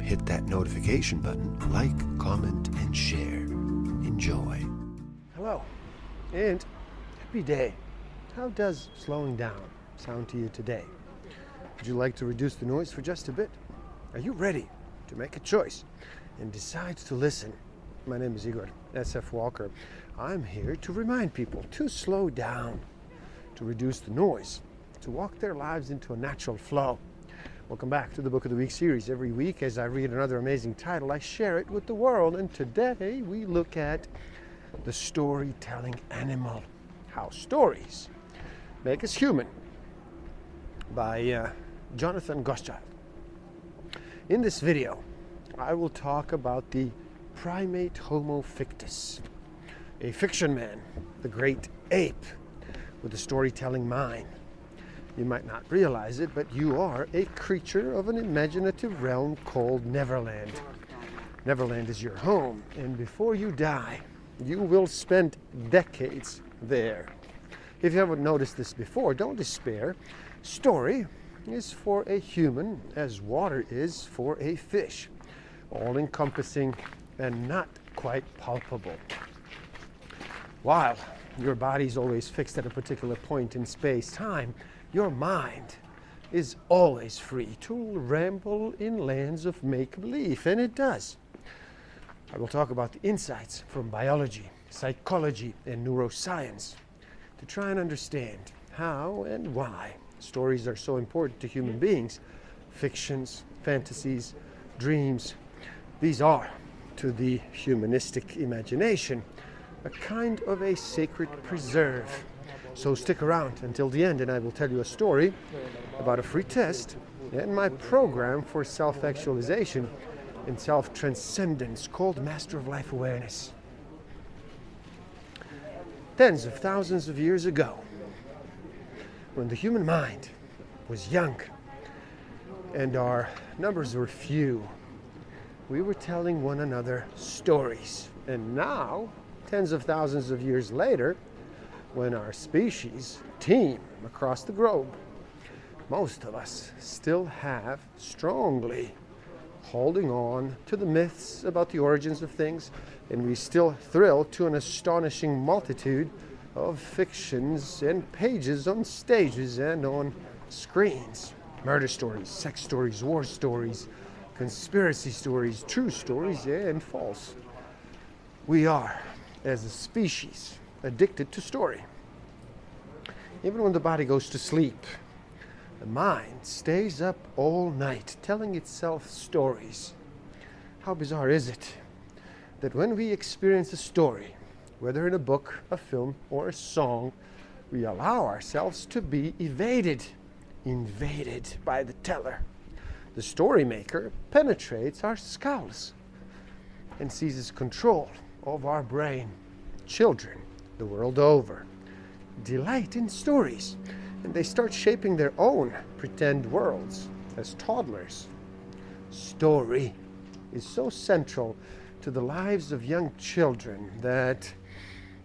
hit that notification button, like, comment, and share. Enjoy. Hello, and happy day. How does slowing down sound to you today? Would you like to reduce the noise for just a bit? Are you ready to make a choice and decide to listen? My name is Igor SF Walker. I'm here to remind people to slow down, to reduce the noise, to walk their lives into a natural flow. Welcome back to the Book of the Week series. Every week, as I read another amazing title, I share it with the world. And today we look at the storytelling animal How Stories Make Us Human by uh, Jonathan Gottschall. In this video, I will talk about the primate Homo fictus, a fiction man, the great ape with a storytelling mind. You might not realize it, but you are a creature of an imaginative realm called Neverland. Neverland is your home, and before you die, you will spend decades there. If you haven't noticed this before, don't despair. Story is for a human as water is for a fish, all encompassing and not quite palpable. While your body is always fixed at a particular point in space time, your mind is always free to ramble in lands of make believe, and it does. I will talk about the insights from biology, psychology, and neuroscience to try and understand how and why stories are so important to human beings. Fictions, fantasies, dreams, these are, to the humanistic imagination, a kind of a sacred preserve. So stick around until the end, and I will tell you a story about a free test and my program for self actualization and self transcendence called Master of Life Awareness. Tens of thousands of years ago, when the human mind was young and our numbers were few, we were telling one another stories. And now, tens of thousands of years later, when our species team across the globe, most of us still have strongly holding on to the myths about the origins of things, and we still thrill to an astonishing multitude of fictions and pages on stages and on screens. Murder stories, sex stories, war stories, conspiracy stories, true stories, and false. We are, as a species, addicted to story. Even when the body goes to sleep, the mind stays up all night telling itself stories. How bizarre is it that when we experience a story, whether in a book, a film, or a song, we allow ourselves to be evaded, invaded by the teller. The story maker penetrates our skulls and seizes control of our brain. Children, the world over, delight in stories and they start shaping their own pretend worlds as toddlers. Story is so central to the lives of young children that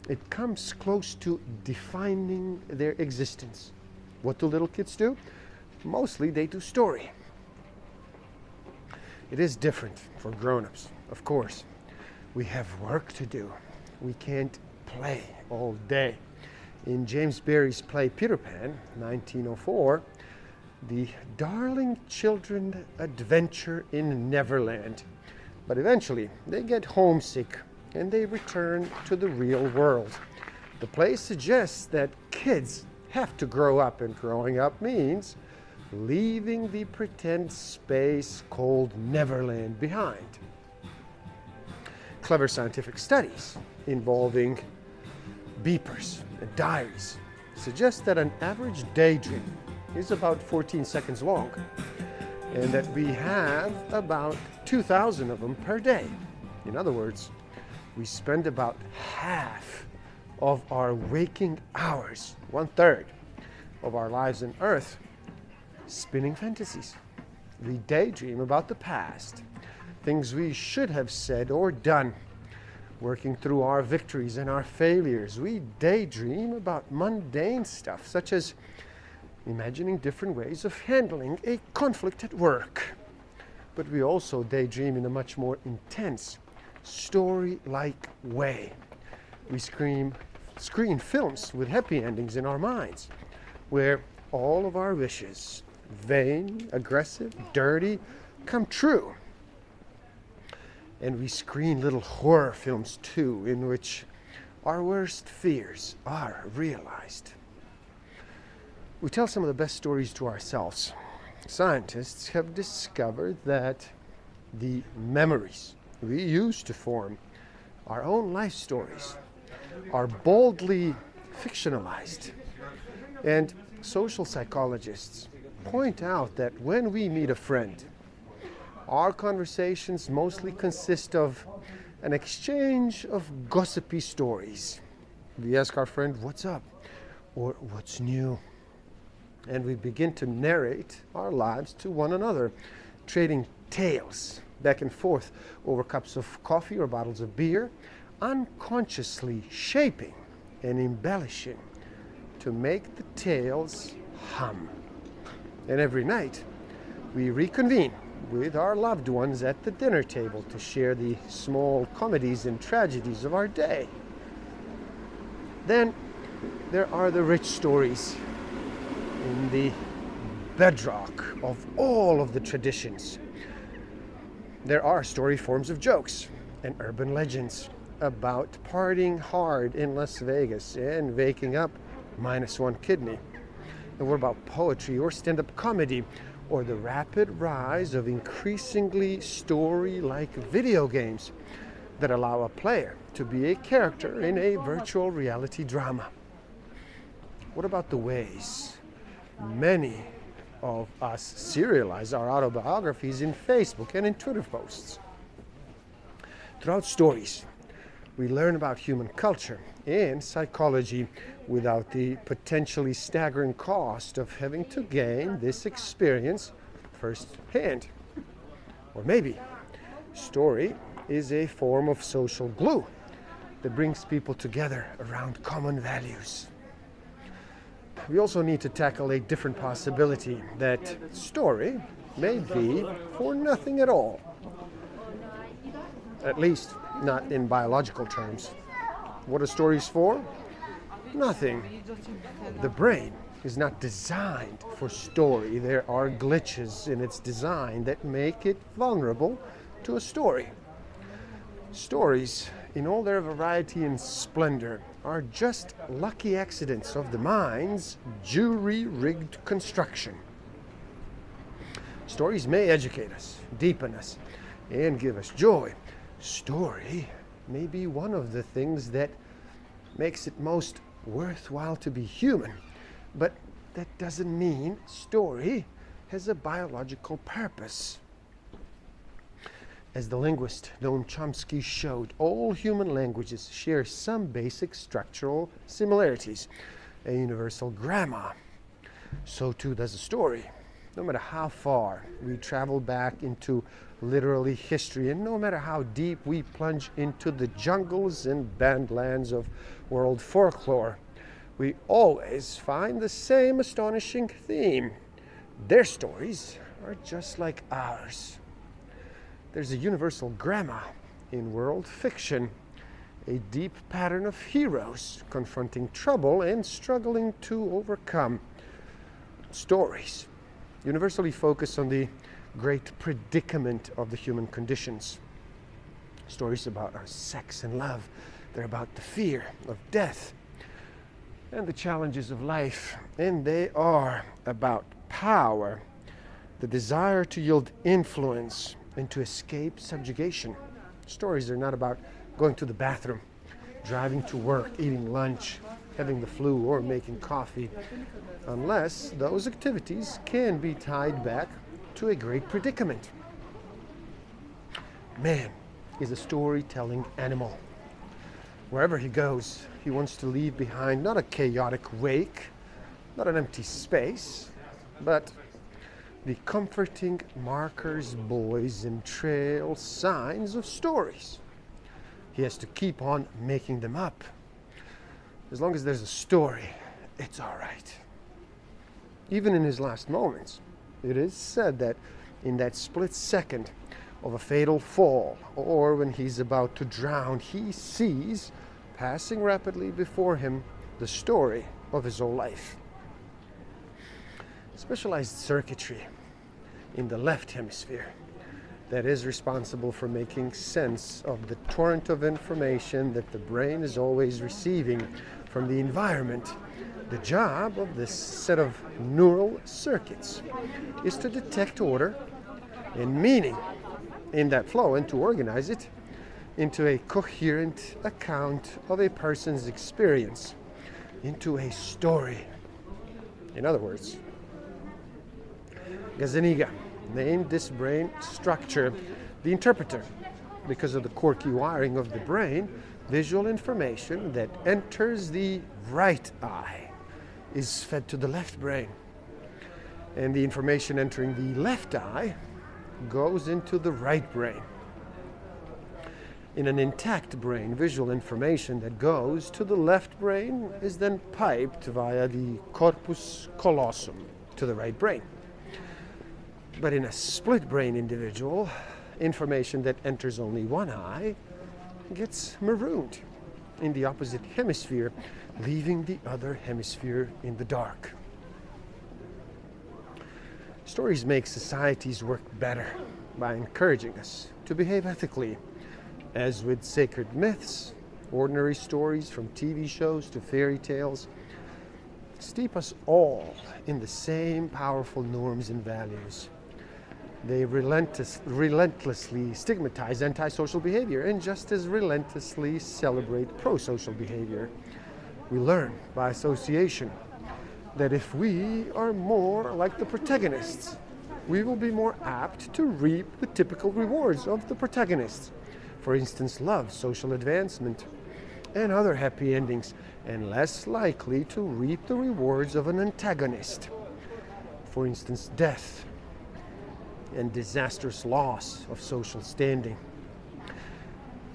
it comes close to defining their existence. What do little kids do? Mostly they do story. It is different for grown ups, of course. We have work to do. We can't play all day. In James Barrie's play Peter Pan, 1904, the darling children adventure in Neverland. But eventually, they get homesick and they return to the real world. The play suggests that kids have to grow up, and growing up means leaving the pretend space called Neverland behind. Clever scientific studies involving beepers and diaries suggest that an average daydream is about 14 seconds long. and that we have about 2,000 of them per day. In other words, we spend about half of our waking hours, one third of our lives on earth, spinning fantasies. We daydream about the past, things we should have said or done, working through our victories and our failures. We daydream about mundane stuff, such as imagining different ways of handling a conflict at work. But we also daydream in a much more intense, story like way. We scream, screen films with happy endings in our minds, where all of our wishes, vain, aggressive, dirty, come true. And we screen little horror films too, in which our worst fears are realized. We tell some of the best stories to ourselves. Scientists have discovered that the memories we use to form our own life stories are boldly fictionalized. And social psychologists point out that when we meet a friend, our conversations mostly consist of an exchange of gossipy stories. We ask our friend, What's up? or What's new? And we begin to narrate our lives to one another, trading tales back and forth over cups of coffee or bottles of beer, unconsciously shaping and embellishing to make the tales hum. And every night, we reconvene with our loved ones at the dinner table to share the small comedies and tragedies of our day. Then there are the rich stories in the bedrock of all of the traditions. There are story forms of jokes and urban legends about partying hard in Las Vegas and waking up minus one kidney. And what about poetry or stand up comedy or the rapid rise of increasingly story like video games that allow a player to be a character in a virtual reality drama? What about the ways many of us serialize our autobiographies in Facebook and in Twitter posts? Throughout stories, we learn about human culture and psychology without the potentially staggering cost of having to gain this experience firsthand. Or maybe story is a form of social glue that brings people together around common values. We also need to tackle a different possibility that story may be for nothing at all. At least, not in biological terms. What are stories for? Nothing. The brain is not designed for story. There are glitches in its design that make it vulnerable to a story. Stories, in all their variety and splendor, are just lucky accidents of the mind's jury rigged construction. Stories may educate us, deepen us, and give us joy. Story may be one of the things that makes it most worthwhile to be human. But that doesn't mean story has a biological purpose. As the linguist Noam Chomsky showed, all human languages share some basic structural similarities, a universal grammar. So too does a story. No matter how far we travel back into literally history, and no matter how deep we plunge into the jungles and bandlands of world folklore, we always find the same astonishing theme. Their stories are just like ours. There's a universal grammar in world fiction, a deep pattern of heroes confronting trouble and struggling to overcome. Stories universally focus on the great predicament of the human conditions. Stories about our sex and love, they're about the fear of death and the challenges of life. And they are about power, the desire to yield influence and to escape subjugation. Stories are not about going to the bathroom, driving to work, eating lunch, having the flu, or making coffee, unless those activities can be tied back to a great predicament. Man is a storytelling animal. Wherever he goes, he wants to leave behind not a chaotic wake, not an empty space, but the comforting markers, buoys, and trail signs of stories. He has to keep on making them up. As long as there's a story, it's all right. Even in his last moments, it is said that in that split second of a fatal fall, or when he's about to drown, he sees, passing rapidly before him, the story of his whole life. Specialized circuitry in the left hemisphere that is responsible for making sense of the torrent of information that the brain is always receiving from the environment. The job of this set of neural circuits is to detect order and meaning in that flow and to organize it into a coherent account of a person's experience, into a story. In other words, Gazzaniga named this brain structure the interpreter because of the quirky wiring of the brain. Visual information that enters the right eye is fed to the left brain, and the information entering the left eye goes into the right brain. In an intact brain, visual information that goes to the left brain is then piped via the corpus callosum to the right brain. But in a split brain individual, information that enters only one eye gets marooned in the opposite hemisphere, leaving the other hemisphere in the dark. Stories make societies work better by encouraging us to behave ethically, as with sacred myths, ordinary stories from TV shows to fairy tales, steep us all in the same powerful norms and values. They relentless, relentlessly stigmatize antisocial behavior and just as relentlessly celebrate pro social behavior. We learn by association that if we are more like the protagonists, we will be more apt to reap the typical rewards of the protagonists. For instance, love, social advancement, and other happy endings, and less likely to reap the rewards of an antagonist. For instance, death, and disastrous loss of social standing.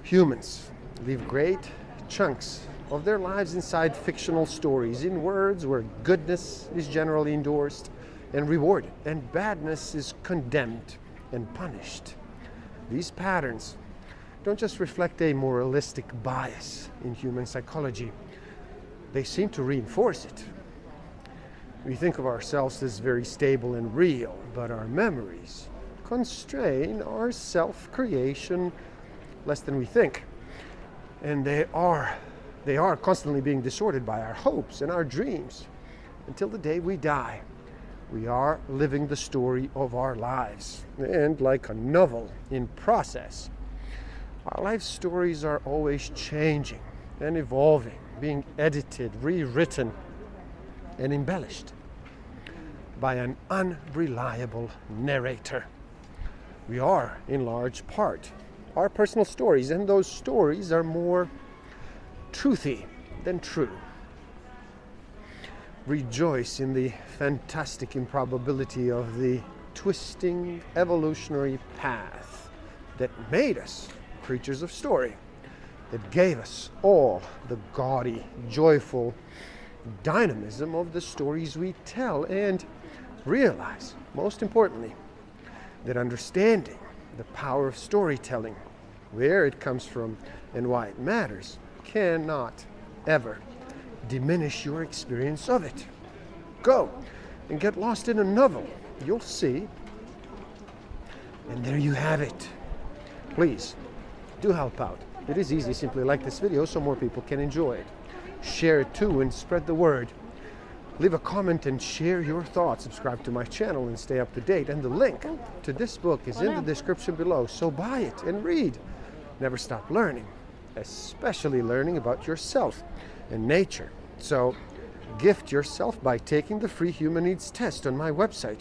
Humans leave great chunks of their lives inside fictional stories, in words where goodness is generally endorsed and rewarded, and badness is condemned and punished. These patterns don't just reflect a moralistic bias in human psychology, they seem to reinforce it. We think of ourselves as very stable and real, but our memories constrain our self creation less than we think. And they are, they are constantly being distorted by our hopes and our dreams until the day we die. We are living the story of our lives. And like a novel in process, our life stories are always changing and evolving, being edited, rewritten, and embellished by an unreliable narrator we are in large part our personal stories, and those stories are more truthy than true. Rejoice in the fantastic improbability of the twisting evolutionary path that made us creatures of story, that gave us all the gaudy, joyful dynamism of the stories we tell, and realize, most importantly, that understanding the power of storytelling, where it comes from and why it matters, cannot ever diminish your experience of it. Go and get lost in a novel. You'll see. And there you have it. Please do help out. It is easy. Simply like this video so more people can enjoy it. Share it too and spread the word. Leave a comment and share your thoughts. Subscribe to my channel and stay up to date. And the link to this book is in the description below. So buy it and read. Never stop learning, especially learning about yourself and nature. So gift yourself by taking the free human needs test on my website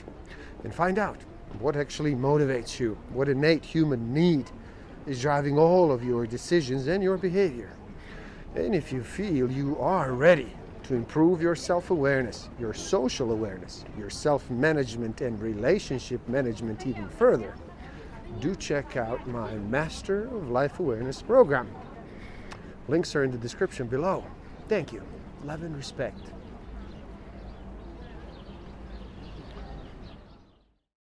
and find out what actually motivates you, what innate human need is driving all of your decisions and your behavior. And if you feel you are ready to improve your self awareness, your social awareness, your self management, and relationship management even further, do check out my Master of Life Awareness program. Links are in the description below. Thank you. Love and respect.